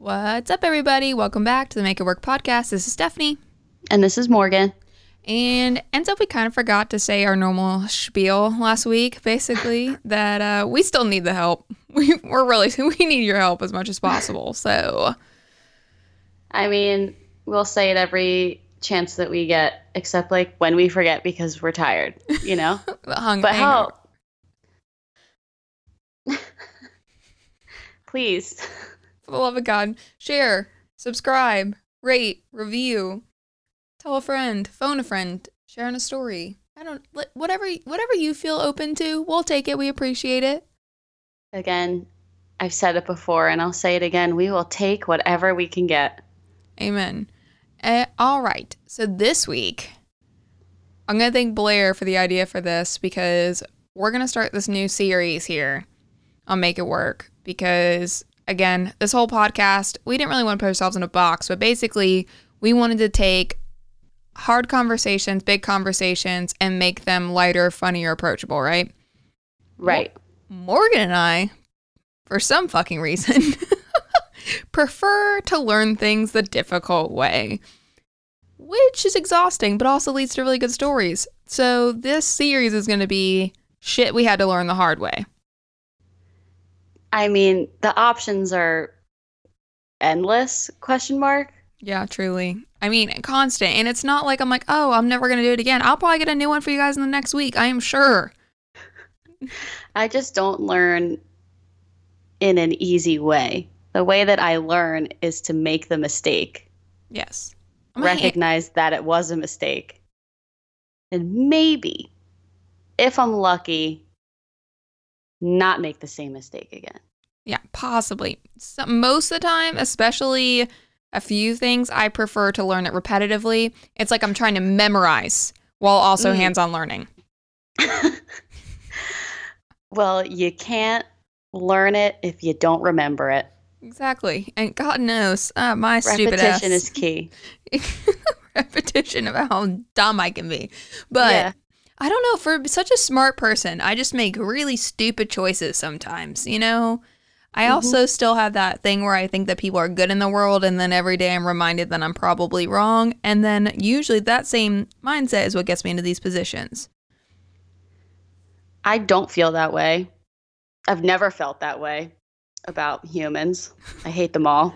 What's up, everybody? Welcome back to the Make It Work podcast. This is Stephanie. And this is Morgan. And ends up we kind of forgot to say our normal spiel last week, basically, that uh, we still need the help. We, we're really, we need your help as much as possible. So, I mean, we'll say it every chance that we get, except like when we forget because we're tired, you know? hung, but help. Please. For the love of God, share, subscribe, rate, review, tell a friend, phone a friend, sharing a story. I don't whatever whatever you feel open to, we'll take it. We appreciate it. Again, I've said it before and I'll say it again. We will take whatever we can get. Amen. Uh, all right. So this week, I'm going to thank Blair for the idea for this because we're going to start this new series here on Make It Work. Because, again, this whole podcast, we didn't really want to put ourselves in a box, but basically, we wanted to take hard conversations, big conversations, and make them lighter, funnier, approachable, right? Right. Morgan and I, for some fucking reason, prefer to learn things the difficult way, which is exhausting, but also leads to really good stories. So this series is going to be shit we had to learn the hard way. I mean, the options are endless question mark. Yeah, truly. I mean, constant. And it's not like I'm like, oh, I'm never going to do it again. I'll probably get a new one for you guys in the next week. I am sure. I just don't learn in an easy way. The way that I learn is to make the mistake. Yes. I'm Recognize ha- that it was a mistake. And maybe, if I'm lucky, not make the same mistake again. Yeah, possibly. So, most of the time, especially a few things, I prefer to learn it repetitively. It's like I'm trying to memorize while also mm. hands on learning. Well, you can't learn it if you don't remember it. Exactly. And God knows, uh, my stupid ass. Repetition is key. Repetition about how dumb I can be. But yeah. I don't know, for such a smart person, I just make really stupid choices sometimes, you know? I mm-hmm. also still have that thing where I think that people are good in the world, and then every day I'm reminded that I'm probably wrong. And then usually that same mindset is what gets me into these positions. I don't feel that way. I've never felt that way about humans. I hate them all.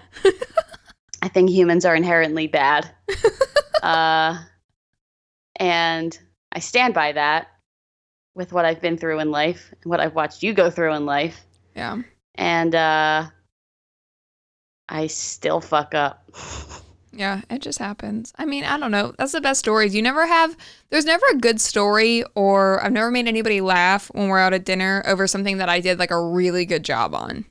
I think humans are inherently bad. uh, and I stand by that with what I've been through in life and what I've watched you go through in life. Yeah. And uh, I still fuck up. Yeah, it just happens. I mean, I don't know. That's the best stories. You never have, there's never a good story, or I've never made anybody laugh when we're out at dinner over something that I did like a really good job on.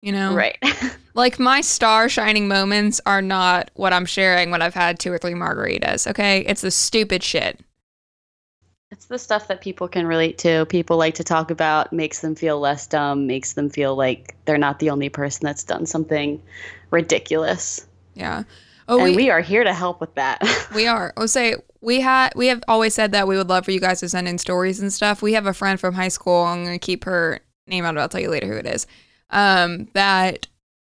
You know? Right. like my star shining moments are not what I'm sharing when I've had two or three margaritas, okay? It's the stupid shit. It's the stuff that people can relate to. People like to talk about, makes them feel less dumb, makes them feel like they're not the only person that's done something ridiculous. Yeah. Oh, and we, we, are here to help with that. we are. I'll say we had we have always said that we would love for you guys to send in stories and stuff. We have a friend from high school. I'm gonna keep her name out. I'll tell you later who it is. Um, that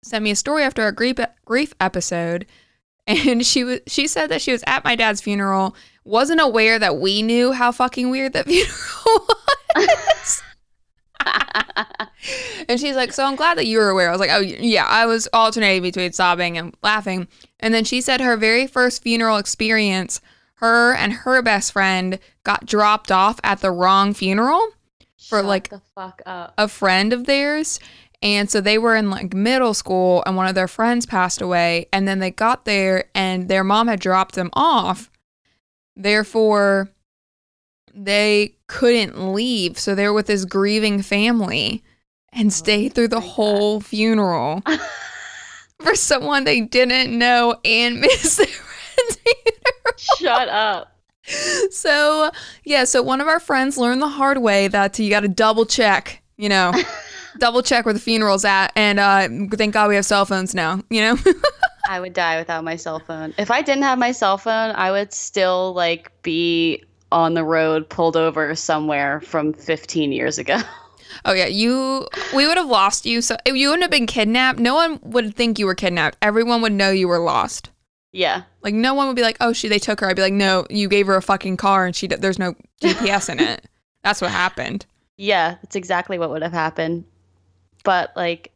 sent me a story after a grief grief episode, and she was she said that she was at my dad's funeral, wasn't aware that we knew how fucking weird that funeral was. and she's like, So I'm glad that you were aware. I was like, Oh, yeah. I was alternating between sobbing and laughing. And then she said her very first funeral experience, her and her best friend got dropped off at the wrong funeral for Shut like a friend of theirs. And so they were in like middle school and one of their friends passed away. And then they got there and their mom had dropped them off. Therefore, they couldn't leave. So they were with this grieving family and oh, stayed through the whole God. funeral for someone they didn't know and miss their friend's funeral. Shut up. So, yeah, so one of our friends learned the hard way that you got to double check, you know, double check where the funeral's at. And uh, thank God we have cell phones now, you know? I would die without my cell phone. If I didn't have my cell phone, I would still like be on the road pulled over somewhere from 15 years ago. Oh yeah, you. We would have lost you. So if you wouldn't have been kidnapped, no one would think you were kidnapped. Everyone would know you were lost. Yeah. Like no one would be like, "Oh, she they took her." I'd be like, "No, you gave her a fucking car and she there's no GPS in it." That's what happened. Yeah, that's exactly what would have happened. But like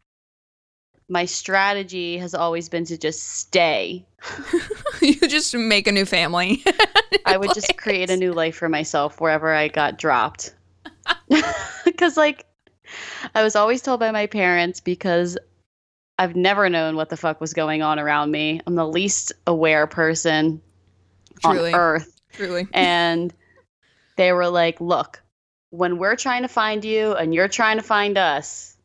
my strategy has always been to just stay. you just make a new family. I would just create a new life for myself wherever I got dropped. Cuz like I was always told by my parents because I've never known what the fuck was going on around me. I'm the least aware person Truly. on earth. Truly. and they were like, "Look, when we're trying to find you and you're trying to find us,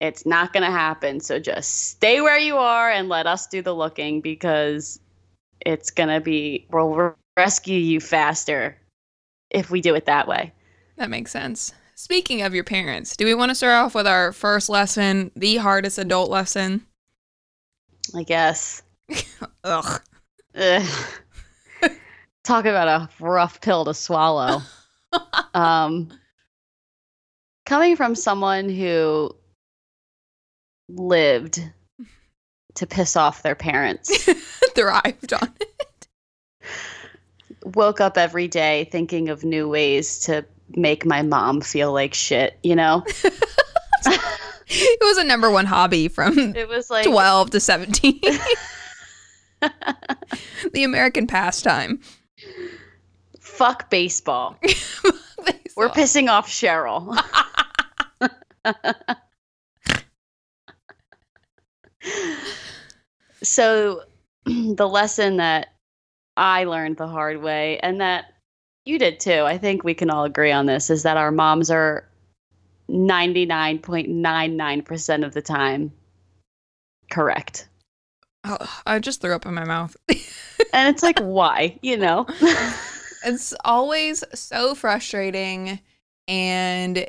it's not going to happen. So just stay where you are and let us do the looking because it's going to be we'll re- rescue you faster if we do it that way." That makes sense. Speaking of your parents, do we want to start off with our first lesson, the hardest adult lesson? I guess. Ugh. Ugh. Talk about a rough pill to swallow. um, coming from someone who lived to piss off their parents, Thrived on it. woke up every day thinking of new ways to make my mom feel like shit, you know? It was a number one hobby from It was like 12 to 17. the American pastime. fuck baseball. We're pissing off Cheryl. So, the lesson that I learned the hard way, and that you did too, I think we can all agree on this, is that our moms are 99.99% of the time correct. Oh, I just threw up in my mouth. And it's like, why? You know? it's always so frustrating and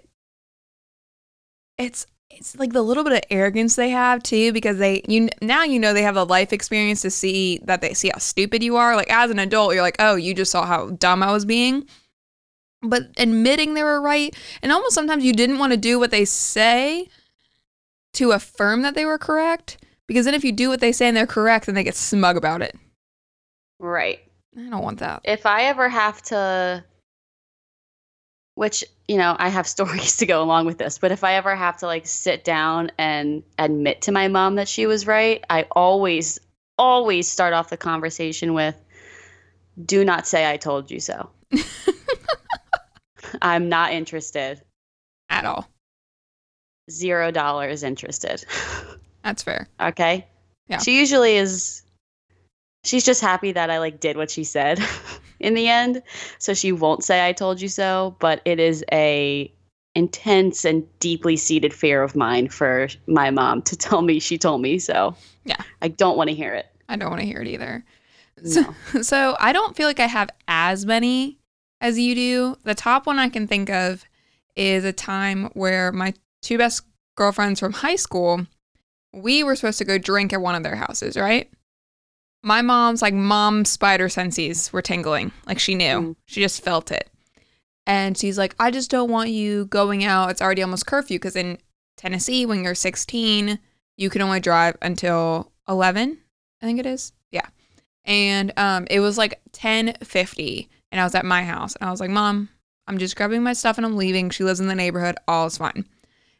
it's it's like the little bit of arrogance they have too because they you now you know they have a life experience to see that they see how stupid you are. Like as an adult you're like oh you just saw how dumb I was being. But admitting they were right and almost sometimes you didn't want to do what they say to affirm that they were correct because then if you do what they say and they're correct then they get smug about it. Right. I don't want that. If I ever have to, which, you know, I have stories to go along with this, but if I ever have to like sit down and admit to my mom that she was right, I always, always start off the conversation with, do not say I told you so. I'm not interested. at all Zero dollars interested. that's fair okay. Yeah. She usually is. She's just happy that I like did what she said in the end, so she won't say I told you so. But it is a intense and deeply seated fear of mine for my mom to tell me she told me so. Yeah. I don't want to hear it. I don't want to hear it either. No. So I don't feel like I have as many as you do. The top one I can think of is a time where my two best girlfriends from high school, we were supposed to go drink at one of their houses, right? My mom's like mom spider senses were tingling. Like she knew. Mm. She just felt it. And she's like, I just don't want you going out. It's already almost curfew because in Tennessee, when you're 16, you can only drive until 11, I think it is. Yeah. And um, it was like 10:50, and I was at my house, and I was like, "Mom, I'm just grabbing my stuff and I'm leaving. She lives in the neighborhood. All is fine."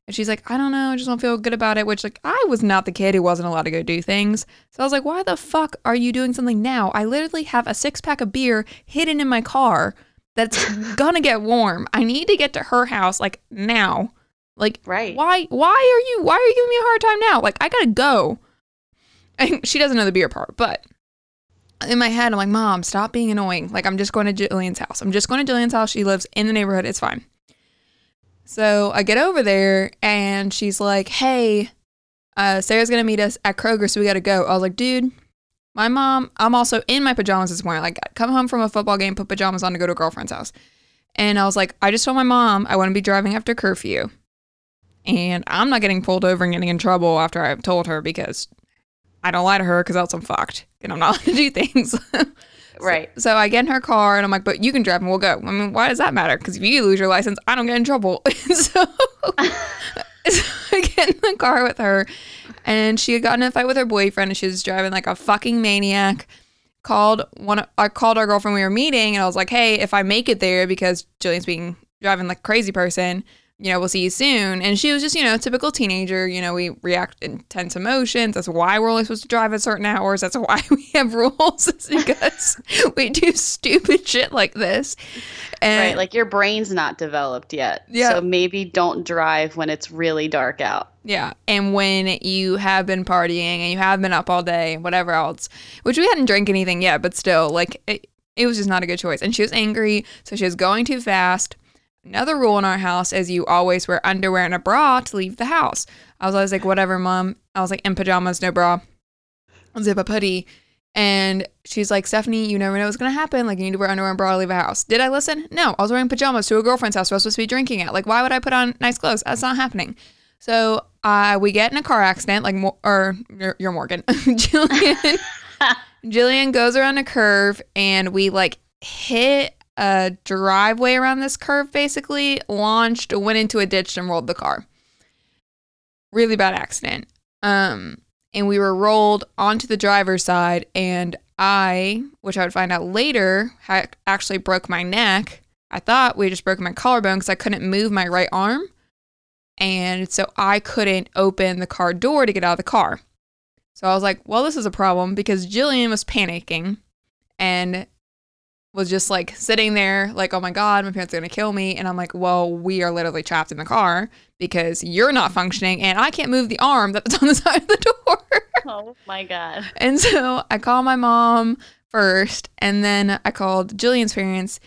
And she's like, "I don't know. I just don't feel good about it." Which like I was not the kid who wasn't allowed to go do things. So I was like, "Why the fuck are you doing something now? I literally have a six pack of beer hidden in my car that's gonna get warm. I need to get to her house like now." Like Right. why why are you why are you giving me a hard time now like i gotta go and she doesn't know the beer part but in my head i'm like mom stop being annoying like i'm just going to jillian's house i'm just going to jillian's house she lives in the neighborhood it's fine so i get over there and she's like hey uh, sarah's gonna meet us at kroger so we gotta go. I was like dude my mom i'm also in my pajamas this morning. Like come home from a football game put pajamas on to go to a girlfriend's house. And i was like i just told my mom i want to be driving after curfew. And I'm not getting pulled over and getting in trouble after I've told her because I don't lie to her because else I'm fucked and I'm not allowed to do things. Right. So I get in her car and I'm like, but you can drive and we'll go. I mean, why does that matter? Because if you lose your license, I don't get in trouble. so, so I get in the car with her and she had gotten in a fight with her boyfriend and she was driving like a fucking maniac. Called one, I called our girlfriend we were meeting and I was like, hey, if I make it there because Jillian's being driving like a crazy person, you know, we'll see you soon. And she was just, you know, typical teenager. You know, we react intense emotions. That's why we're only supposed to drive at certain hours. That's why we have rules. It's because we do stupid shit like this. And right. Like your brain's not developed yet. Yeah. So maybe don't drive when it's really dark out. Yeah. And when you have been partying and you have been up all day, whatever else, which we hadn't drank anything yet, but still, like, it, it was just not a good choice. And she was angry. So she was going too fast. Another rule in our house is you always wear underwear and a bra to leave the house. I was always like, whatever, mom. I was like, in pajamas, no bra. Zip up hoodie. And she's like, Stephanie, you never know what's going to happen. Like, you need to wear underwear and bra to leave a house. Did I listen? No. I was wearing pajamas to a girlfriend's house I was supposed to be drinking at. Like, why would I put on nice clothes? That's not happening. So uh, we get in a car accident, like, Mo- or you're, you're Morgan. Jillian, Jillian goes around a curve and we like hit a driveway around this curve, basically, launched, went into a ditch and rolled the car. Really bad accident. Um, and we were rolled onto the driver's side, and I, which I would find out later, actually broke my neck. I thought we just broke my collarbone because I couldn't move my right arm. And so I couldn't open the car door to get out of the car. So I was like, well, this is a problem because Jillian was panicking and was just like sitting there, like, oh my God, my parents are going to kill me. And I'm like, well, we are literally trapped in the car because you're not functioning and I can't move the arm that's on the side of the door. Oh my God. and so I called my mom first and then I called Jillian's parents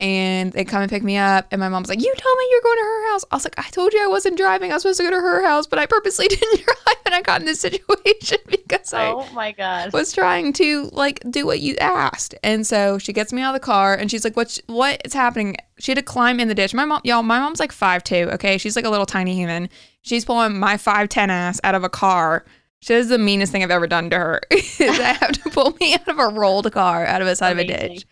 and they come and pick me up. And my mom's like, You told me you're going to her house. I was like, I told you I wasn't driving. I was supposed to go to her house, but I purposely didn't drive. And I got in this situation because I Oh my God. was trying to like do what you asked. And so she gets me out of the car and she's like, What's what is happening? She had to climb in the ditch. My mom y'all, my mom's like five two, okay? She's like a little tiny human. She's pulling my five ten ass out of a car. She is the meanest thing I've ever done to her. is I have to pull me out of a rolled car out of the side of a ditch.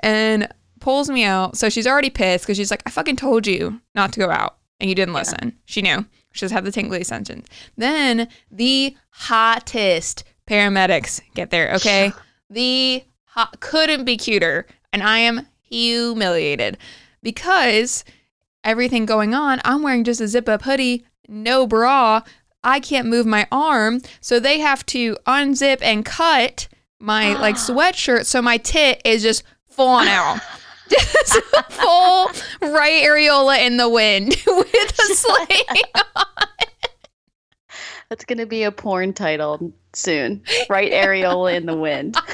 And pulls me out. So she's already pissed because she's like, I fucking told you not to go out and you didn't listen. She knew. She just had the tingly sentence. Then the hottest paramedics get there, okay? the hot, couldn't be cuter. And I am humiliated because everything going on, I'm wearing just a zip up hoodie, no bra. I can't move my arm. So they have to unzip and cut my like sweatshirt. So my tit is just falling out. Just full right areola in the wind with a sling. That's going to be a porn title soon. Right areola in the wind.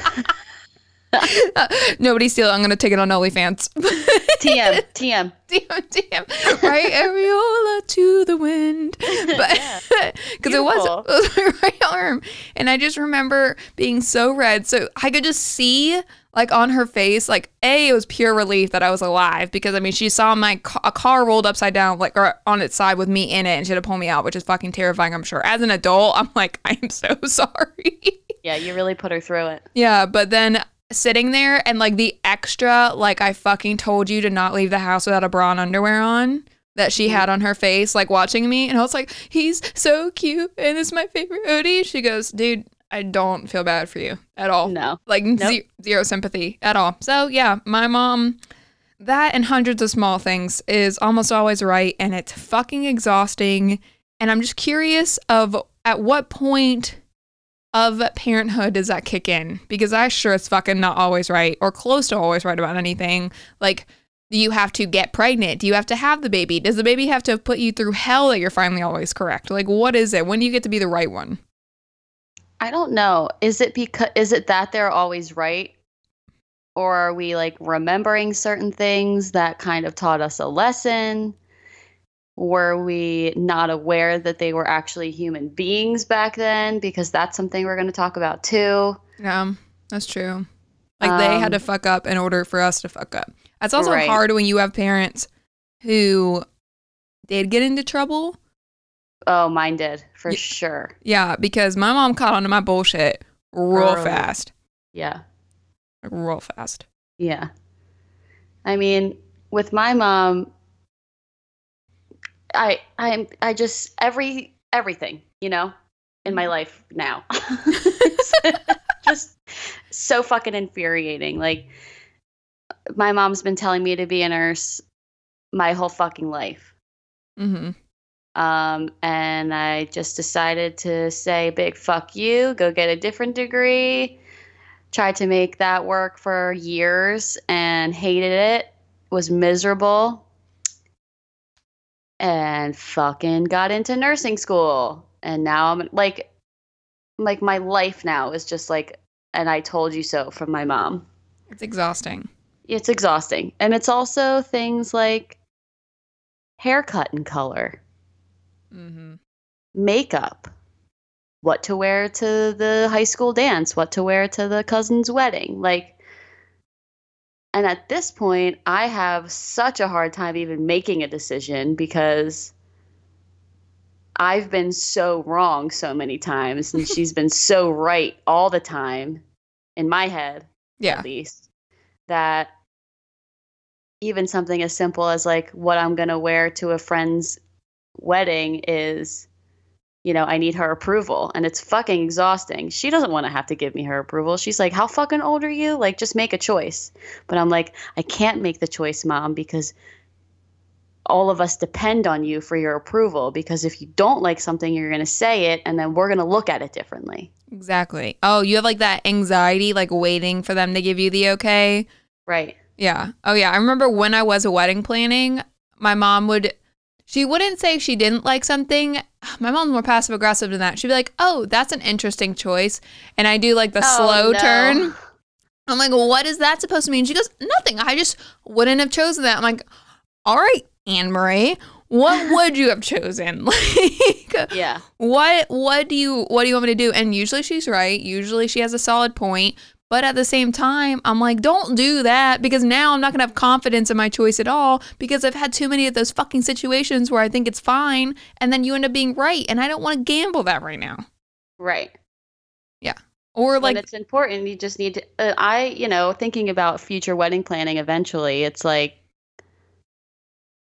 Uh, nobody steal it. I'm gonna take it on OnlyFans. TM. TM. damn, damn. Right areola to the wind. But because it was, it was my right arm. And I just remember being so red. So I could just see like on her face, like A, it was pure relief that I was alive because I mean she saw my ca- a car rolled upside down like or on its side with me in it and she had to pull me out, which is fucking terrifying, I'm sure. As an adult, I'm like, I am so sorry. Yeah, you really put her through it. Yeah, but then sitting there and like the extra, like I fucking told you to not leave the house without a bra and underwear on that she mm-hmm. had on her face, like watching me. And I was like, he's so cute and it's my favorite hoodie. She goes, dude, I don't feel bad for you at all. No. Like zero sympathy at all. So yeah, my mom, that and hundreds of small things is almost always right. And it's fucking exhausting. And I'm just curious of at what point of parenthood does that kick in? Because I sure it's fucking not always right or close to always right about anything. Like, do you have to get pregnant? Do you have to have the baby? Does the baby have to put you through hell that you're finally always correct? Like, what is it? When do you get to be the right one? I don't know. Is it because is it that they're always right? Or are we like remembering certain things that kind of taught us a lesson? Were we not aware that they were actually human beings back then? Because that's something we're going to talk about too. Yeah, that's true. Like, they had Um, to fuck up in order for us to fuck up. That's also Right. hard when you have parents who did get into trouble Oh, mine did for Ye- sure. Yeah, because my mom caught on to my bullshit real Early. fast. Yeah. Like, real fast. Yeah. I mean, with my mom, I I am I just every everything, you know, in my life now. Just so fucking infuriating. Like my mom's been telling me to be a nurse my whole fucking life. Mm-hmm. Um, and I just decided to say big fuck you, go get a different degree. Tried to make that work for years and hated it. Was miserable. And fucking got into nursing school. And now I'm like like my life now is just like and I told you so from my mom. It's exhausting. It's exhausting. And it's also things like haircut and color Mm-hmm. makeup, what to wear to the high school dance, what to wear to the cousin's wedding. Like, and at this point, I have such a hard time even making a decision because I've been so wrong so many times and she's been so right all the time in my head Yeah. at least that even something as simple as like what I'm going to wear to a friend's wedding is you know, I need her approval and it's fucking exhausting. She doesn't want to have to give me her approval. She's like, "How fucking old are you? Like just make a choice." But I'm like, "I can't make the choice, mom, because all of us depend on you for your approval because if you don't like something, you're going to say it and then we're going to look at it differently." Exactly. Oh, you have like that anxiety, like waiting for them to give you the okay. Right. Yeah. Oh, yeah. I remember when I was a wedding planning, my mom would, she wouldn't say she didn't like something. My mom's more passive aggressive than that. She'd be like, oh, that's an interesting choice. And I do like the Oh, slow no. turn. I'm like, what is that supposed to mean? She goes, nothing. I just wouldn't have chosen that. I'm like, all right, Anne Marie, what would you have chosen? Like, Yeah. what what do you what do you want me to do and usually she's right usually she has a solid point but at the same time i'm like don't do that because now i'm not going to have confidence in my choice at all because i've had too many of those fucking situations where i think it's fine and then you end up being right and i don't want to gamble that right now Right. Yeah. Or like it's important you just need to uh, i you know thinking about future wedding planning eventually it's like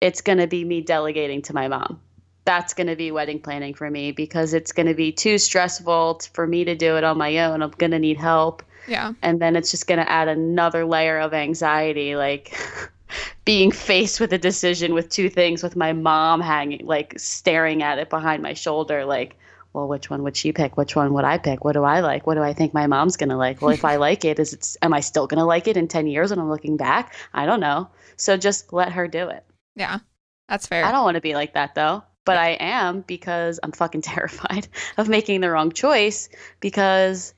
it's going to be me delegating to my mom that's going to be wedding planning for me because it's going to be too stressful for me to do it on my own i'm going to need help yeah. And then it's just going to add another layer of anxiety like being faced with a decision with two things with my mom hanging like staring at it behind my shoulder like well which one would she pick? Which one would i pick? What do i like? What do i think my mom's going to like? Well if i like it is it am i still going to like it in 10 years when i'm looking back? I don't know. So just let her do it. Yeah. That's fair. I don't want to be like that though. But i am because i'm fucking terrified of making the wrong choice because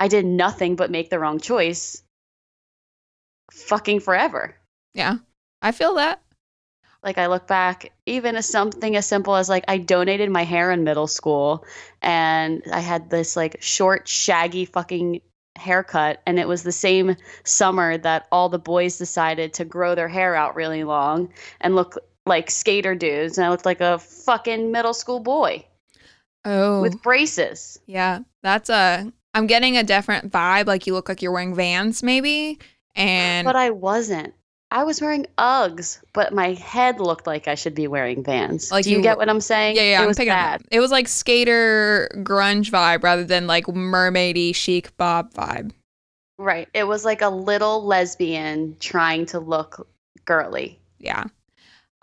i did nothing but make the wrong choice fucking forever. Yeah i feel that. Like i look back even as something as simple as like i donated my hair in middle school and i had this like short shaggy fucking haircut and it was the same summer that all the boys decided to grow their hair out really long and look like skater dudes and i looked like a fucking middle school boy oh. with braces. Yeah that's a i'm getting a different vibe like you look like you're wearing vans maybe and but i wasn't i was wearing uggs but my head looked like i should be wearing vans Like do you, you- get what i'm saying Yeah, yeah, it I'm was picking up. bad It was like skater grunge vibe rather than like mermaidy chic bob vibe. right it was like a little lesbian trying to look girly Yeah.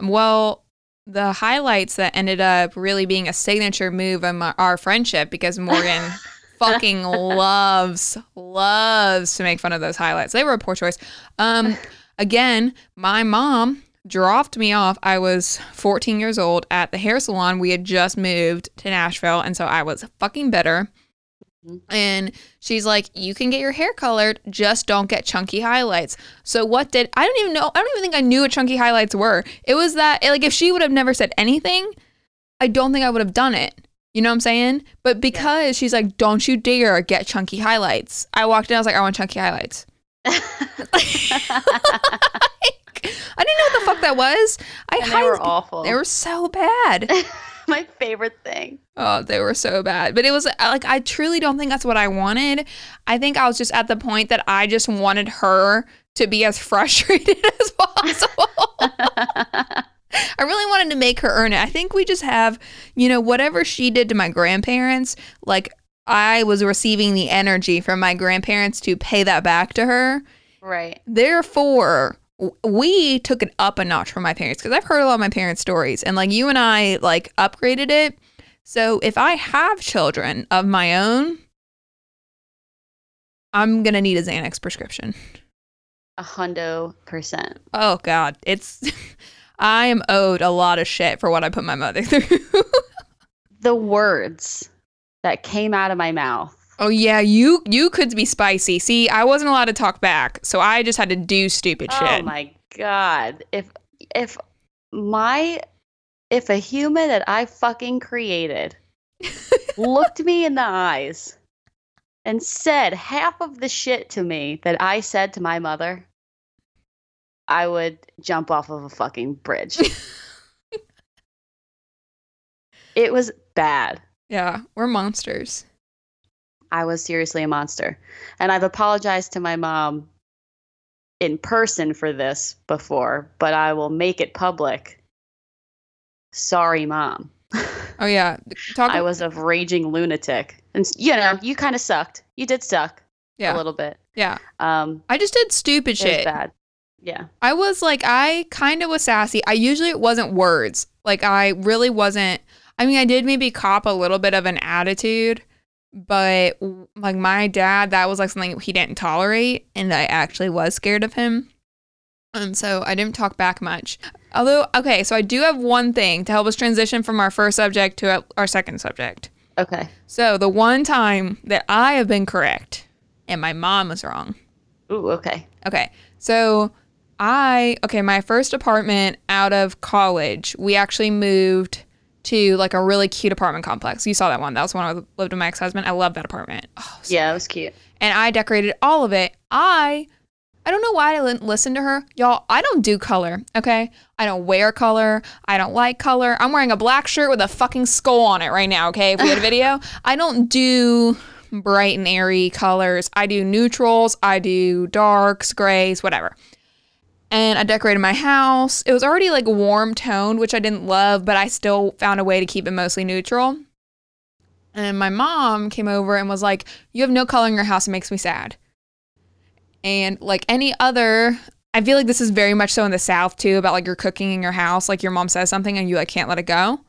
Well, the highlights that ended up really being a signature move of our friendship because Morgan fucking loves loves to make fun of those highlights. They were a poor choice. Um, again, my mom dropped me off. I was 14 years old at the hair salon. We had just moved to Nashville, and so I was fucking bitter. Mhm. And she's like, "You can get your hair colored, just don't get chunky highlights." So what did I don't even know. I don't even think I knew what chunky highlights were. It was that like if she would have never said anything, I don't think I would have done it. You know what I'm saying? But because she's like, "Don't you dare get chunky highlights," I walked in. I was like, "I want chunky highlights." I didn't know what the fuck that was. I and they were awful They were so bad. my favorite thing. Oh, they were so bad. But it was uh, like I truly don't think that's what I wanted. I think I was just at the point that I just wanted her to be as frustrated as possible. I really wanted to make her earn it. I think we just have, you know, whatever she did to my grandparents, like I was receiving the energy from my grandparents to pay that back to her. right. Therefore, we took it up a notch from my parents because I've heard a lot of my parents' stories and like you and I like upgraded it. So if I have children of my own, I'm going to need a Xanax prescription. A hundo percent. Oh God, it's I am owed a lot of shit for what I put my mother through. The words that came out of my mouth. oh yeah, you you could be spicy. See, I wasn't allowed to talk back, so I just had to do stupid Oh shit. Oh my god. If if my if a human that I fucking created looked me in the eyes and said half of the shit to me that I said to my mother, I would jump off of a fucking bridge. it was bad. yeah, we're monsters. I was seriously a monster. And I've apologized to my mom in person for this before, but I will make it public. Sorry, mom. Oh yeah, talk. I was a raging lunatic. And you know, you kind of sucked. You did suck yeah, a little bit. yeah. Um I just did stupid shit. bad. Yeah. I was like, I kind of was sassy. I usually it wasn't words. Like I really wasn't. I mean, I did maybe cop a little bit of an attitude, but like my dad, that was like something he didn't tolerate, and I actually was scared of him. And so I didn't talk back much. Although, okay, so I do have one thing to help us transition from our first subject to our second subject. Okay. So the one time that I have been correct and my mom was wrong. Ooh, okay. Okay. So I okay, my first apartment out of college, we actually moved to like a really cute apartment complex. You saw that one. That was when I lived with my ex-husband. I love that apartment. Oh, so- Yeah, it was cute. and I decorated all of it. I I don't know why I didn't listen to her. Y'all, I don't do color, okay? I don't wear color. I don't like color. I'm wearing a black shirt with a fucking skull on it right now, okay? If we had a video, I don't do bright and airy colors. I do neutrals, I do darks, grays, whatever. And I decorated my house. It was already like warm toned, which I didn't love, but I still found a way to keep it mostly neutral. And my mom came over and was like, You have no color in your house. It makes me sad. And like any other, I feel like this is very much so in the South too about like you're cooking in your house. Like your mom says something and you like can't let it go.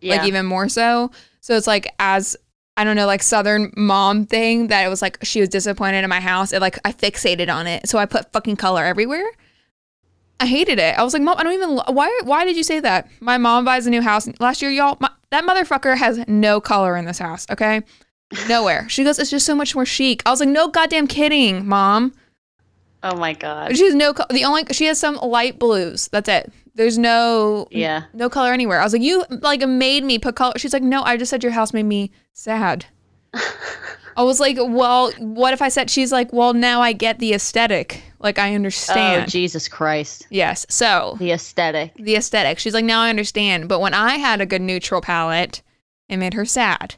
Yeah. Like even more so. So it's like as I don't know, like Southern mom thing that it was like she was disappointed in my house. It like I fixated on it. So I put fucking color everywhere. I hated it. I was like, Mom, I don't even. Why? Why did you say that? My mom buys a new house last year, y'all. My, that motherfucker has no color in this house. Okay, nowhere. She goes, it's just so much more chic. I was like, no goddamn kidding, mom. oh my god. She has no. co- The only she has some light blues. That's it. There's no Yeah. no color anywhere. I was like, you like made me put color. She's like, no, I just said your house made me sad. I was like, well, what if I said? She's like, well, now I get the aesthetic. Like I oh, understand. Oh. Jesus Christ. yes. So The aesthetic. the aesthetic. She's like, now I understand. But when I had a good neutral palette, it made her sad.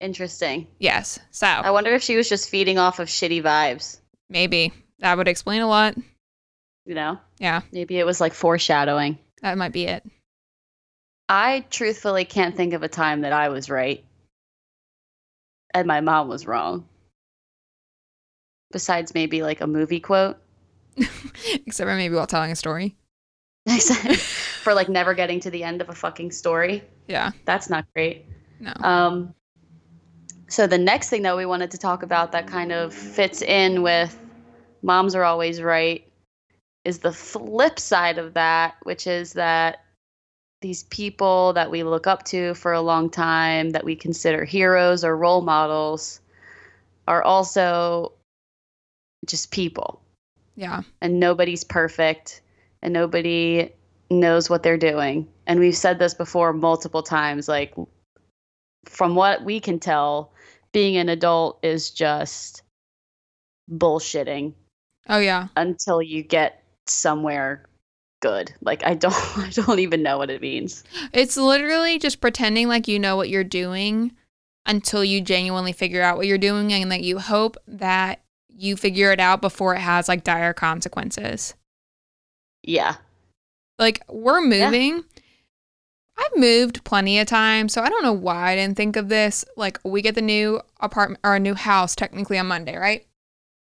Interesting. Yes. So I wonder if she was just feeding off of shitty vibes. maybe that would explain a lot. You know? Yeah, Maybe it was like foreshadowing. that might be it. I truthfully can't think of a time that I was right and my mom was wrong. Besides maybe like a movie quote Except for maybe while telling a story. for like never getting to the end of a fucking story. Yeah. That's not great. No. Um, so the next thing that we wanted to talk about that kind of fits in with moms are always right is the flip side of that, which is that these people that we look up to for a long time, that we consider heroes or role models, are also just people. Yeah. And nobody's perfect and nobody knows what they're doing. And we've said this before multiple times like from what we can tell, being an adult is just bullshitting Oh yeah. until you get somewhere good. Like I don't I don't even know what it means. It's literally just pretending like you know what you're doing until you genuinely figure out what you're doing and that you hope that you figure it out before it has like dire consequences. Yeah. Like we're moving. I've moved plenty of times, so I don't know why I didn't think of this. Like we get the new apartment or a new house technically on Monday, right?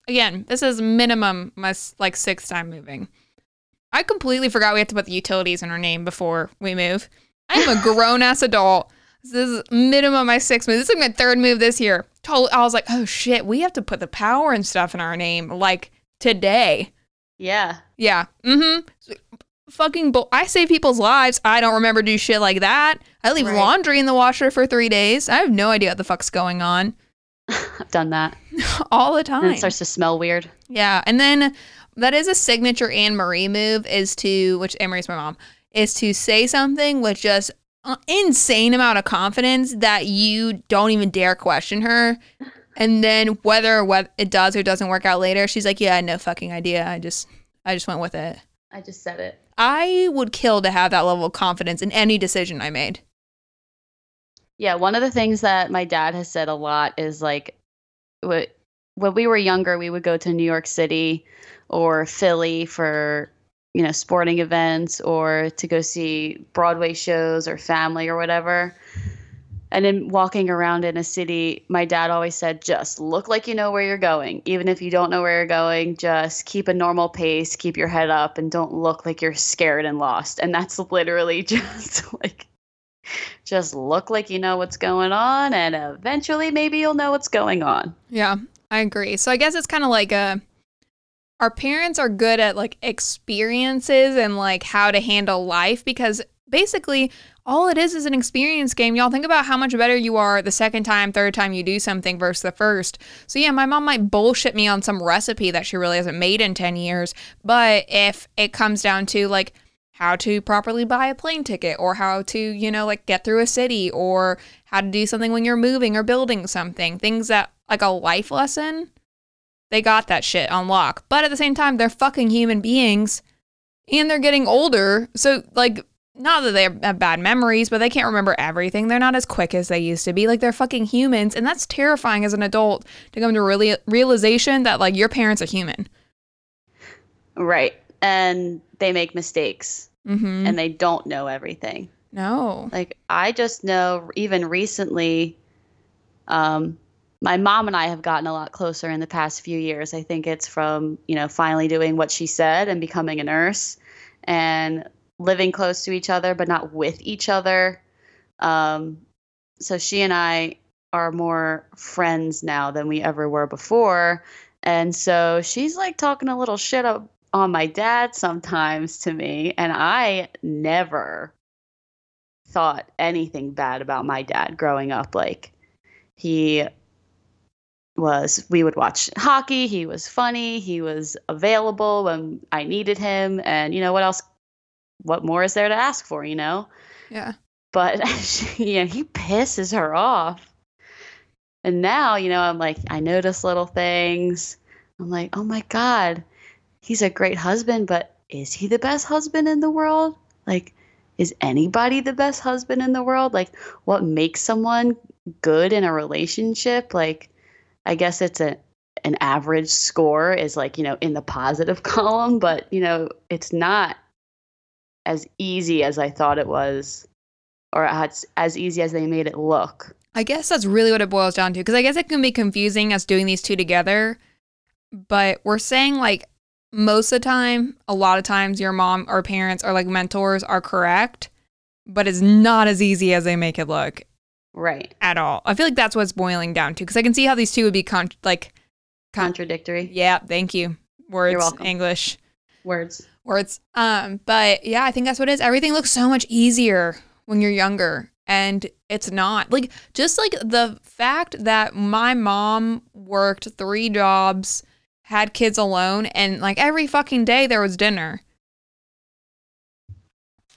Again, this is minimum my s- like sixth time moving. I completely forgot we have to put the utilities in our name before we move. I'm a grown ass adult. This is minimum my sixth move. This is my third move this year. Told I was like, oh shit, we have to put the power and stuff in our name like today. Yeah. Yeah. Mm-hmm. Fucking bull. I save people's lives. I don't remember do shit like that. I leave Right. laundry in the washer for three days. I have no idea what the fuck's going on I've done that. all the time. And time. it starts to smell weird. Yeah, and then that is a signature Anne Marie move is to which Anne Marie's my mom is to say something with just insane amount of confidence that you don't even dare question her. And then whether what it does or doesn't work out later, she's like, "Yeah, I had no fucking idea. I just I just went with it." I just said it. I would kill to have that level of confidence in any decision I made. Yeah, one of the things that my dad has said a lot is like wh- when we were younger, we would go to New York City or Philly for, you know, sporting events or to go see Broadway shows or family or whatever. And then walking around in a city, my dad always said, just look like you know where you're going. Even if you don't know where you're going, just keep a normal pace, keep your head up, and don't look like you're scared and lost. And that's literally just like just look like you know what's going on and eventually maybe you'll know what's going on Yeah, I agree. So I guess it's kind of like a our parents are good at like experiences and like how to handle life because basically all it is is an experience game. Y'all think about how much better you are the second time, third time you do something versus the first. So yeah, my mom might bullshit me on some recipe that she really hasn't made in 10 years, but if it comes down to like how to properly buy a plane ticket or how to, you know, like get through a city or how to do something when you're moving or building something, things that like a life lesson, they got that shit on lock. But at the same time, they're fucking human beings and they're getting older. So, like, not that they have bad memories, but they can't remember everything. They're not as quick as they used to be. Like, they're fucking humans. And that's terrifying as an adult to come to really realization that, like, your parents are human. right and they make mistakes Mm-hmm. and they don't know everything no. like i just know even recently um my mom and i have gotten a lot closer in the past few years. I think it's from you know finally doing what she said and becoming a nurse and living close to each other but not with each other. Um so she and i are more friends now than we ever were before. And so she's like talking a little shit up on my dad sometimes to me and i never thought anything bad about my dad growing up. Like he was we would watch hockey, he was funny, he was available when I needed him and you know what else what more is there to ask for, you know? Yeah. But yeah, he pisses her off. And now, you know, I'm like I notice little things. I'm like, "Oh my god, he's a great husband, but is he the best husband in the world?" Like is anybody the best husband in the world? Like, what makes someone good in a relationship? Like, I guess it's a an average score is like you know in the positive column, but you know it's not as easy as I thought it was, or as as easy as they made it look. I guess that's really what it boils down to because I guess it can be confusing us doing these two together. But we're saying like most of the time, a lot of times, your mom or parents or like mentors are correct, but it's not as easy as they make it look Right. at all. I feel like that's what's boiling down to because I can see how these two would be con- like, Con- Contradictory yeah, thank you, words. English words. words. Um, but yeah, I think that's what it is. Everything looks so much easier when you're younger. And it's not like just like the fact that my mom worked three jobs, had kids alone, and like every fucking day there was dinner.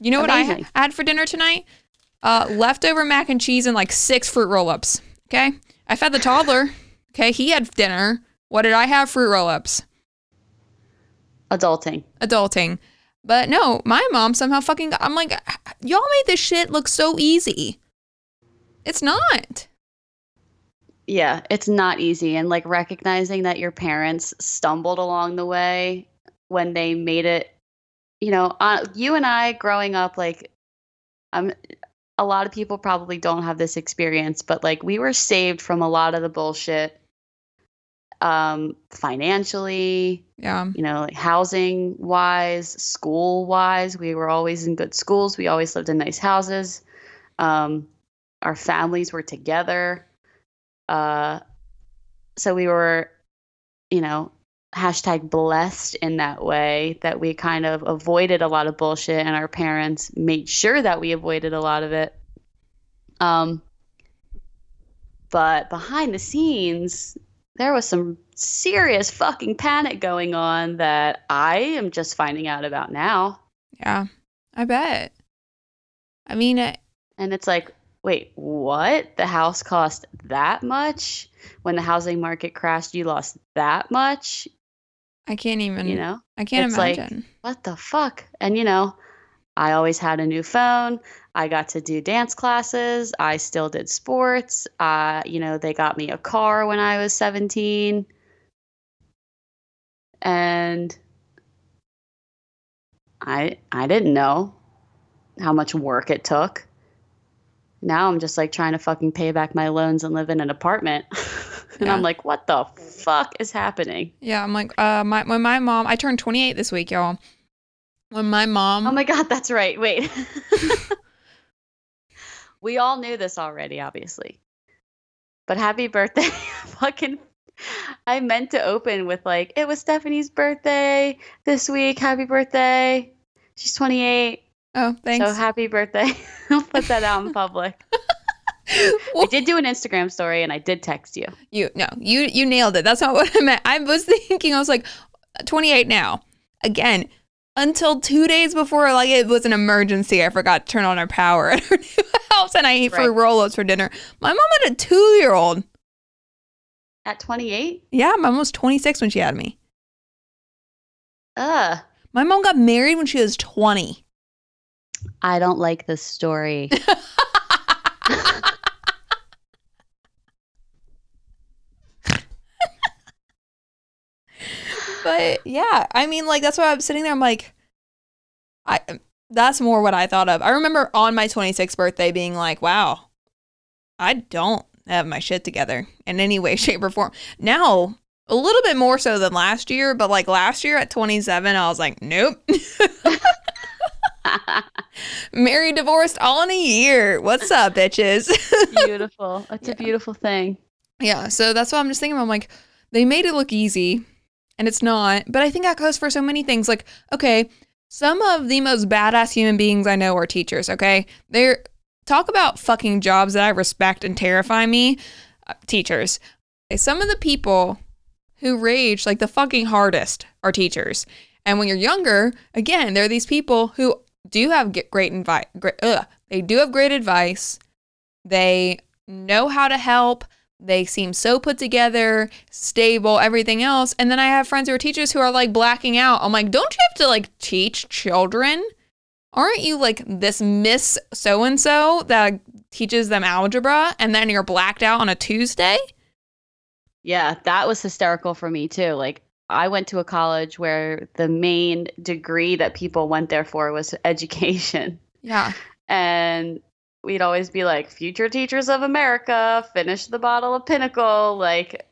You know what I Amazing. had for dinner tonight? Uh, leftover mac and cheese and like six fruit roll ups. Okay. I fed the toddler. Okay. He had dinner. What did I have? Fruit roll ups Adulting. adulting. But no, my mom somehow fucking got, I'm like, y'all made this shit look so easy. It's not. Yeah, it's not easy. And like recognizing that your parents stumbled along the way when they made it, you know, uh, you and I growing up, like, um, a lot of people probably don't have this experience, but like we were saved from a lot of the bullshit um, financially, Yeah. you know, like housing wise, school wise. We were always in good schools. We always lived in nice houses. Um, our families were together. Uh, so we were, you know, hashtag blessed in that way that we kind of avoided a lot of bullshit and our parents made sure that we avoided a lot of it. Um, but behind the scenes, there was some serious fucking panic going on that I am just finding out about now. Yeah. I bet. I mean, And it's like, wait, what? The house cost that much? When the housing market crashed, you lost that much? I can't even, You know? I can't it's like- imagine. What the fuck? And you know, I always had a new phone. I got to do dance classes. I still did sports. Uh, you know, they got me a car when I was 17. And I I didn't know how much work it took. Now I'm just like trying to fucking pay back my loans and live in an apartment. and Yeah. I'm like, what the fuck is happening? yeah. I'm like, uh, my, when my mom, I turned 28 this week, y'all. When my mom, Oh my god, that's right. Wait. we all knew this already, obviously. But happy birthday. Fucking I meant to open with like, it was Stephanie's birthday this week. Happy birthday. She's 28. oh, thanks. So happy birthday. I'll put that out in public. I did do an Instagram story and I did text you. You no, you you nailed it. That's not what I meant. I was thinking I was like uh, 28 now. Again, until 2 days before like it was an emergency, I forgot to turn on our power at her new house and I ate for Right. Rolos for dinner. My mom had a 2-year-old. At 28? Yeah, my mom was 26 when she had me. Ugh. My mom got married when she was 20. I don't like this story. But yeah, I mean, like that's why I'm sitting there. I'm like, I that's more what I thought of. I remember on my 26th birthday being like, wow, I don't have my shit together in any way, shape, or form. Now, a little bit more so than last year, but like last year at 27, I was like, nope. Married, divorced, all in a year. What's up, bitches? beautiful. It's Yeah. a beautiful thing. Yeah, so that's what I'm just thinking. I'm like, they made it look easy, and it's not. But I think that goes for so many things. Like, okay, some of the most badass human beings I know are teachers. Okay, they're talk about fucking jobs that I respect and terrify me. Uh, teachers. Some of the people who rage like the fucking hardest are teachers. And when you're younger, again, there are these people who do have great advice. They do have great advice. They know how to help. They seem so put together, stable, everything else. And then I have friends who are teachers who are like blacking out. I'm like, don't you have to like teach children? Aren't you like this Miss so and so that teaches them algebra and then you're blacked out on a Tuesday? Yeah, that was hysterical for me too. Like I went to a college where the main degree that people went there for was education. Yeah. And we'd always be like, future teachers of America, finish the bottle of Pinnacle, like,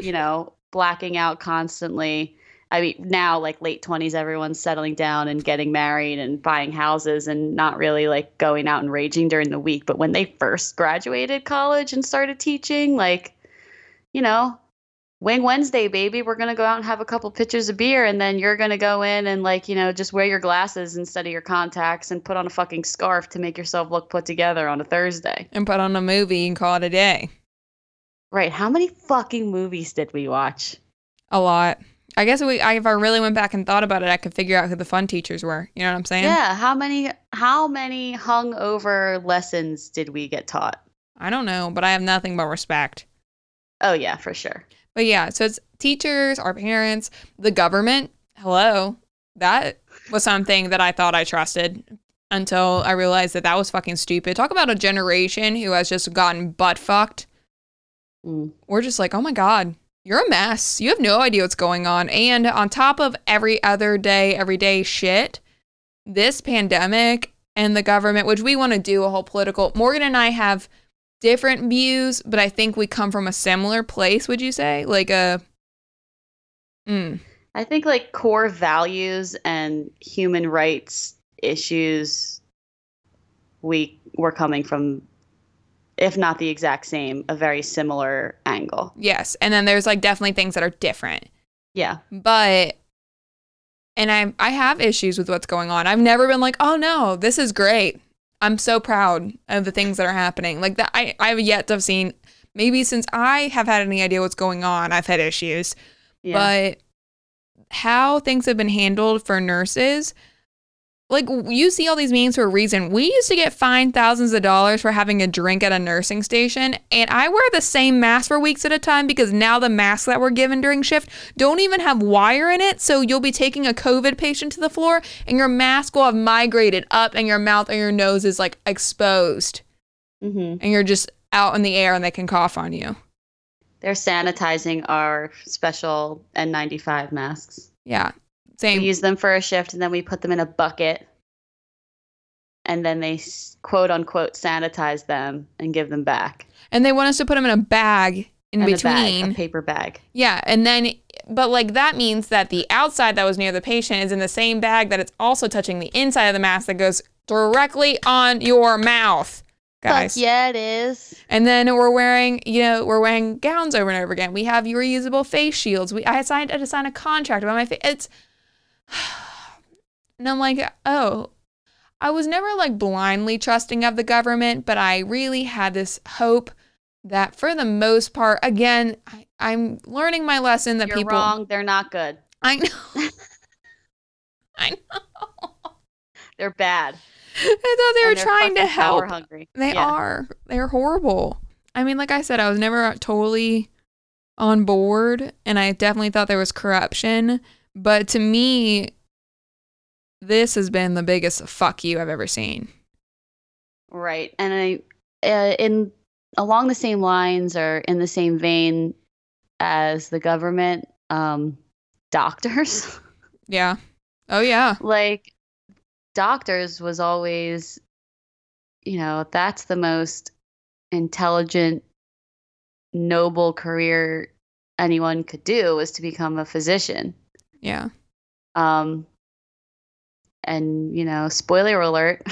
you know, blacking out constantly. I mean, now, like late 20s, everyone's settling down and getting married and buying houses and not really like going out and raging during the week. But when they first graduated college and started teaching, like, you know, Wing Wednesday, baby. We're gonna go out and have a couple pitchers of beer, and then you're gonna go in and like you know just wear your glasses instead of your contacts, and put on a fucking scarf to make yourself look put together on a Thursday. And put on a movie and call it a day. Right? How many fucking movies did we watch? A lot. I guess we, I, if I really went back and thought about it, I could figure out who the fun teachers were. You know what I'm saying? Yeah. How many? How many hungover lessons did we get taught? I don't know, but I have nothing but respect. Oh yeah, for sure. But yeah, so it's teachers, our parents, the government. Hello. That was something that I thought I trusted until I realized that that was fucking stupid. Talk about a generation who has just gotten butt fucked. Mm. We're just like, oh my God, you're a mess. You have no idea what's going on. And on top of every other day, everyday shit, this pandemic and the government, which we want to do a whole political, Morgan and I have different views, but I think we come from a similar place, would you say? Like a. Mm, I think like core values and human rights issues, we we're coming from, if not the exact same, a very similar angle. yes. And then there's like definitely things that are different. Yeah. but and I I have issues with what's going on. I've never been like, "Oh no, this is great. I'm so proud of the things that are happening." Like that I I've yet to have seen maybe since I have had any idea what's going on, I've had issues. Yeah. But how things have been handled for nurses like you see all these memes for a reason. We used to get fined thousands of dollars for having a drink at a nursing station, and I wear the same mask for weeks at a time because now the masks that we're given during shift don't even have wire in it. So you'll be taking a COVID patient to the floor, and your mask will have migrated up, and your mouth and your nose is like exposed, hmm and you're just out in the air, and they can cough on you. They're sanitizing our special N95 masks. Yeah, We use them for a shift and then we put them in a bucket. And then they quote unquote sanitize them and give them back. And they want us to put them in a bag in And a between. bag, a paper bag. Yeah, and then but like that means that the outside that was near the patient is in the same bag that it's also touching the inside of the mask that goes directly on your mouth. Guys. Fuck yeah, it is. And then we're wearing, you know, we're wearing gowns over and over again. We have reusable face shields. We I signed I had to sign a contract about my face. It's and I'm like, oh, I was never like blindly trusting of the government, but I really had this hope that for the most part, again, I, I'm learning my lesson that You're people wrong. They're not good. I know. I know. They're bad. I thought they were And trying to help. Hungry. They Yeah. are. They're horrible. I mean, like I said, I was never totally on board, and I definitely thought there was corruption. But to me, this has been the biggest fuck you I've ever seen. Right. And I, uh, in along the same lines or in the same vein as the government, um, doctors, Yeah. Oh yeah. like doctors was always, you know, that's the most intelligent, noble career anyone could do was to become a physician. Yeah. Um, and you know, spoiler alert,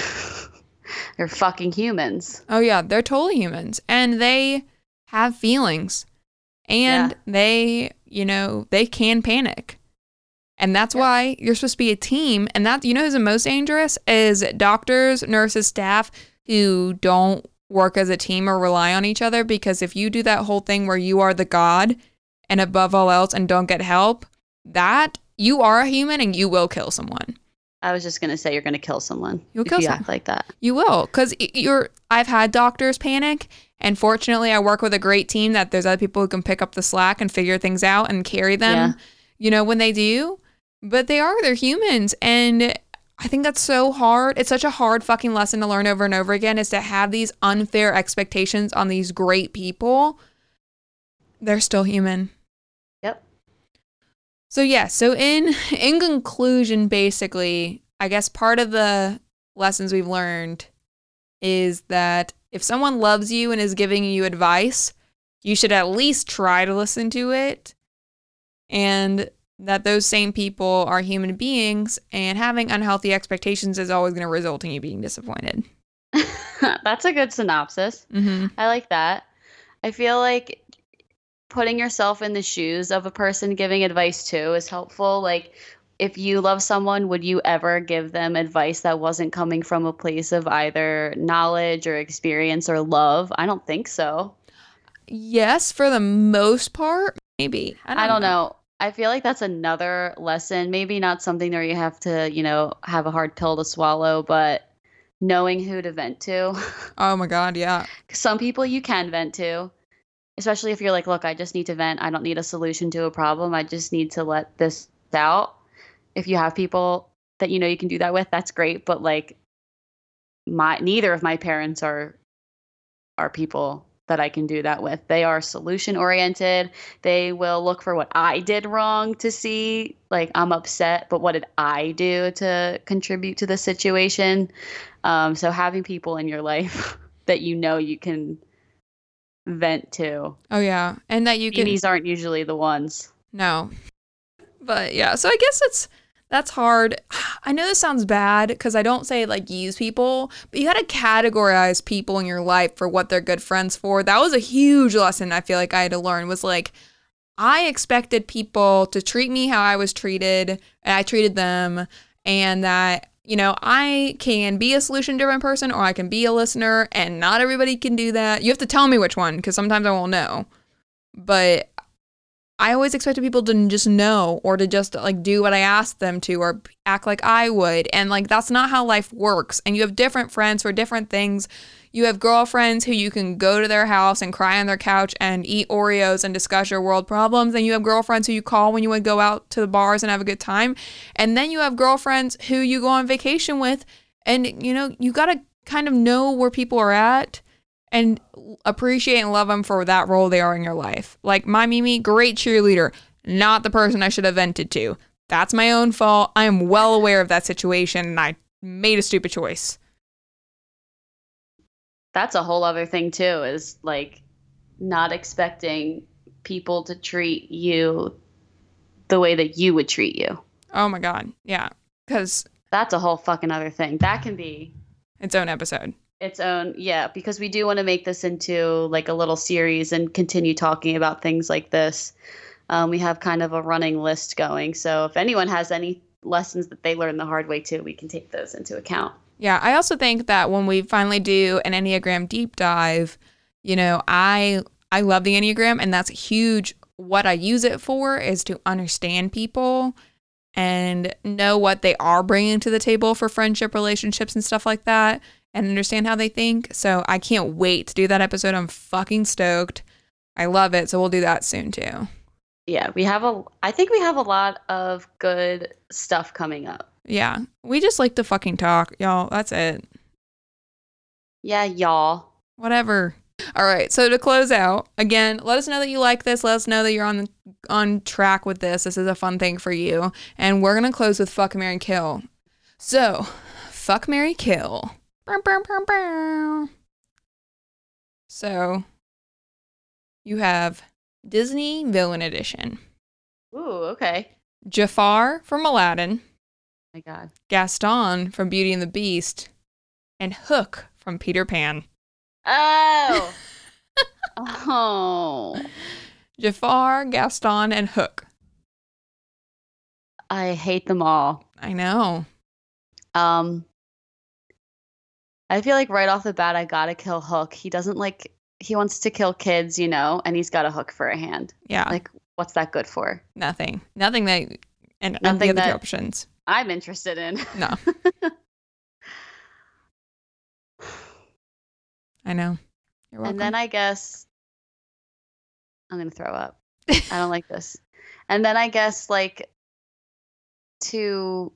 they're fucking humans. Oh yeah. They're totally humans, and they have feelings, and Yeah. they, you know, they can panic. And that's Yeah. why you're supposed to be a team. And that, you know, who's the most dangerous is doctors, nurses, staff who don't work as a team or rely on each other. Because if you do that whole thing where you are the God and above all else and don't get help, that you are a human and you will kill someone. I was just gonna say you're gonna kill someone You'll kill you someone. act like that. You will, because you're. I've had doctors panic, and fortunately, I work with a great team that there's other people who can pick up the slack and figure things out and carry them. Yeah. You know when they do, but they are they're humans, and I think that's so hard. It's such a hard fucking lesson to learn over and over again is to have these unfair expectations on these great people. They're still human. So yeah, so in in conclusion, basically, I guess part of the lessons we've learned is that if someone loves you and is giving you advice, you should at least try to listen to it. And that those same people are human beings and having unhealthy expectations is always going to result in you being disappointed. That's a good synopsis. hmm I like that. I feel like putting yourself in the shoes of a person giving advice to is helpful. Like, if you love someone, would you ever give them advice that wasn't coming from a place of either knowledge or experience or love? I don't think so. Yes, for the most part, maybe. I don't know. I feel like that's another lesson. Maybe not something where you have to, you know, have a hard pill to swallow, but knowing who to vent to. Oh my God, yeah. Some people you can vent to, especially if you're like, look, I just need to vent. I don't need a solution to a problem. I just need to let this out. If you have people that you know you can do that with, that's great. But like my neither of my parents are are people that I can do that with. They are solution oriented. They will look for what I did wrong to see, like, I'm upset, but what did I do to contribute to the situation? Um, so having people in your life that you know you can vent to. Oh yeah, and that you can. These aren't usually the ones. No, but yeah. So I guess it's that's hard. I know this sounds bad because I don't say like use people, but you got to categorize people in your life for what they're good friends for. That was a huge lesson I feel like I had to learn was like I expected people to treat me how I was treated and I treated them and that you know, I can be a solution driven person or I can be a listener and not everybody can do that. You have to tell me which one because sometimes I won't know. But I always expected people to just know or to just like do what I asked them to or act like I would. And like that's not how life works. And you have different friends for different things. You have girlfriends who you can go to their house and cry on their couch and eat Oreos and discuss your world problems. And you have girlfriends who you call when you would go out to the bars and have a good time. And then you have girlfriends who you go on vacation with. And you know, you got to kind of know where people are at and appreciate and love them for that role they are in your life. Like my Mimi, great cheerleader, not the person I should have vented to. That's my own fault. I am well aware of that situation and I made a stupid choice. That's a whole other thing too is like not expecting people to treat you the way that you would treat you. Oh my god. Yeah. Cuz that's a whole fucking other thing. That can be its own episode its own yeah because we do want to make this into like a little series and continue talking about things like this um, we have kind of a running list going so if anyone has any lessons that they learned the hard way too we can take those into account yeah i also think that when we finally do an enneagram deep dive you know i i love the enneagram and that's huge what i use it for is to understand people and know what they are bringing to the table for friendship relationships and stuff like that and understand how they think. So I can't wait to do that episode. I'm fucking stoked. I love it. So we'll do that soon too. Yeah, we have a I think we have a lot of good stuff coming up. Yeah. We just like to fucking talk, y'all. That's it. Yeah, y'all. Whatever. All right. So to close out, again, let us know that you like this. Let us know that you're on on track with this. This is a fun thing for you. And we're gonna close with fuck Mary Kill. So, fuck Mary Kill. So you have Disney Villain Edition. Ooh, okay. Jafar from Aladdin. My God. Gaston from Beauty and the Beast. And Hook from Peter Pan. Oh. oh. Jafar, Gaston, and Hook. I hate them all. I know. Um, I feel like right off the bat, I gotta kill Hook. He doesn't like, he wants to kill kids, you know, and he's got a hook for a hand. Yeah. Like, what's that good for? Nothing. Nothing that, and nothing the other options. I'm interested in. No. I know. You're welcome. And then I guess I'm gonna throw up. I don't like this. And then I guess like to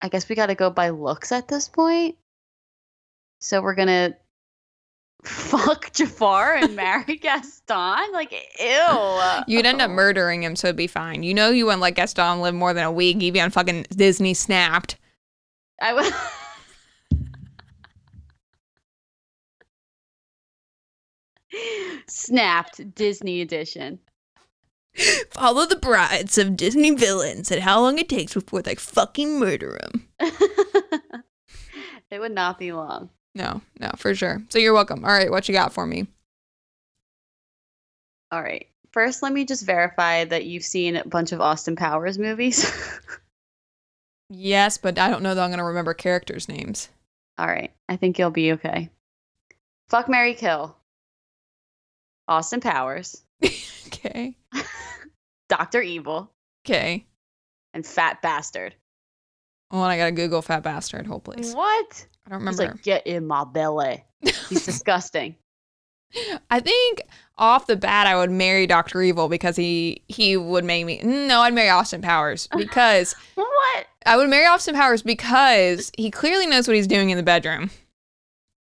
I guess we got to go by looks at this point. So we're gonna fuck Jafar and marry Gaston? Like, ew. You'd end up murdering him, so it'd be fine. You know, you wouldn't let Gaston live more than a week. He'd be on fucking Disney Snapped. I would. Snapped Disney edition. Follow the brides of Disney villains and how long it takes before they fucking murder them. it would not be long. No, no, for sure. So you're welcome. All right, what you got for me? All right. First, let me just verify that you've seen a bunch of Austin Powers movies. yes, but I don't know that I'm going to remember characters' names. All right. I think you'll be okay. Fuck Mary Kill. Austin Powers. okay. Doctor Evil. Okay. And Fat Bastard. Oh, and I gotta Google Fat Bastard. Whole place. What? I don't remember. He's like, get in my belly. He's disgusting. I think off the bat I would marry Doctor Evil because he he would make me. No, I'd marry Austin Powers because what? I would marry Austin Powers because he clearly knows what he's doing in the bedroom.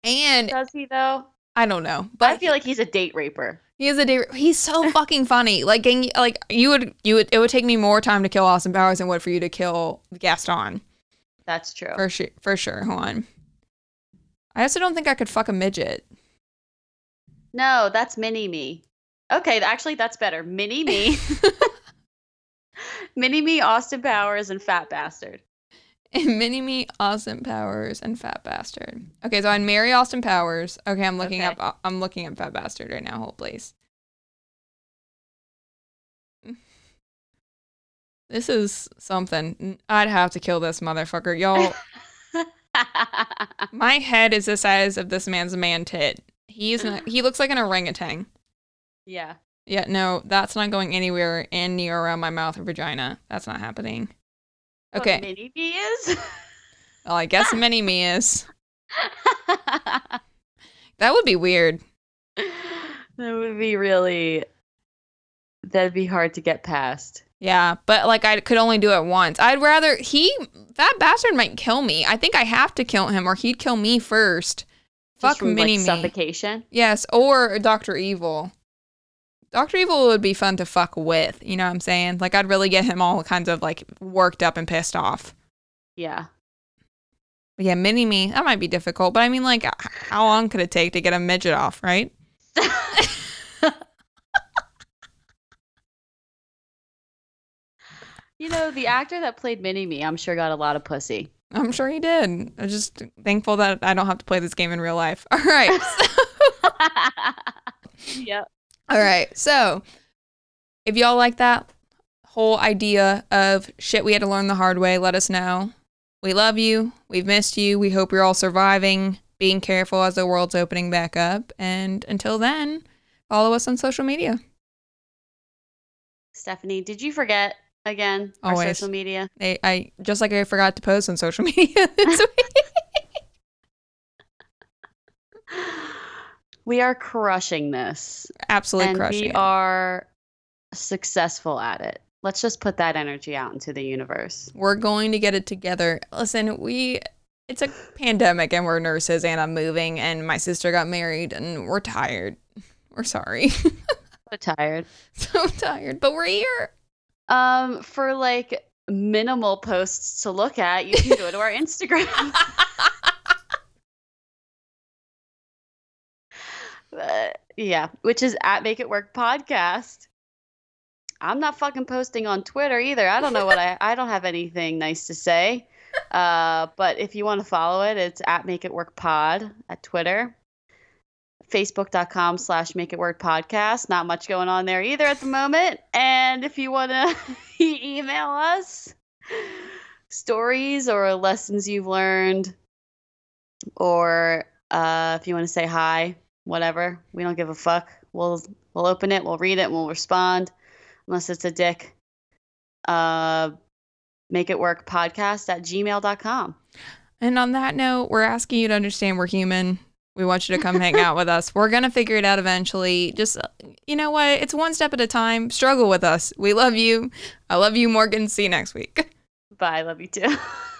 And Does he though? I don't know, But I feel like he's a date raper. He is a day. He's so fucking funny. Like, gang- like you would, you would. It would take me more time to kill Austin Powers than would for you to kill Gaston. That's true. For sure, for sure. Hold on. I also don't think I could fuck a midget. No, that's mini me. Okay, actually, that's better. Mini me, mini me, Austin Powers, and Fat Bastard. Mini me, Austin Powers, and Fat Bastard. Okay, so I'd marry Austin Powers. Okay, I'm looking Okay. up. I'm looking up Fat Bastard right now. Hold please. This is something. I'd have to kill this motherfucker, y'all. My head is the size of this man's man tit. He's not, he looks like an orangutan. yeah. Yeah, no, that's not going anywhere in near around my mouth or vagina. That's not happening. What Okay. mini me is. Well, I guess mini me is. That would be weird. that would be really. That'd be hard to get past. Yeah, but like I could only do it once. I'd rather he that bastard might kill me. I think I have to kill him or he'd kill me first. Just Fuck from, mini like, me. suffocation. Yes, or Doctor Evil. Doctor Evil would be fun to fuck with. You know what I'm saying? Like I'd really get him all kinds of like worked up and pissed off. Yeah. But yeah, mini me that might be difficult. But I mean, like, how long could it take to get a midget off? Right? you know, the actor that played Mini Me, I'm sure got a lot of pussy. I'm sure he did. I'm just thankful that I don't have to play this game in real life. All right. yep. All right. So, if y'all like that whole idea of shit we had to learn the hard way, let us know. We love you. We've missed you. We hope you're all surviving, being careful as the world's opening back up. And until then, follow us on social media. Stephanie, did you forget again our social media? I, I just like I forgot to post on social media this week. Are crushing this. Absolutely and crushing we it. are successful at it. Let's just put that energy out into the universe. We're going to get it together. Listen, we it's a pandemic and we're nurses and I'm moving and my sister got married and we're tired. We're sorry. So tired. so tired, but we're here. Um, for like minimal posts to look at, you can go to our Instagram. Uh, yeah, which is at Make It Work Podcast. I'm not fucking posting on Twitter either. I don't know what I I don't have anything nice to say. Uh, but if you want to follow it, it's at Make It Work Pod at Twitter. Facebook.com slash Make It Work Podcast. Not much going on there either at the moment. And if you want to email us stories or lessons you've learned, or uh, if you want to say hi, whatever, we don't give a fuck. We'll we'll open it, we'll read it, and we'll respond, unless it's a dick. Uh, make it work podcast at gmail.com. And on that note, we're asking you to understand we're human. We want you to come hang out with us. We're going to figure it out eventually. Just, you know what? It's one step at a time. Struggle with us. We love you. I love you, Morgan. See you next week. Bye. Love you too.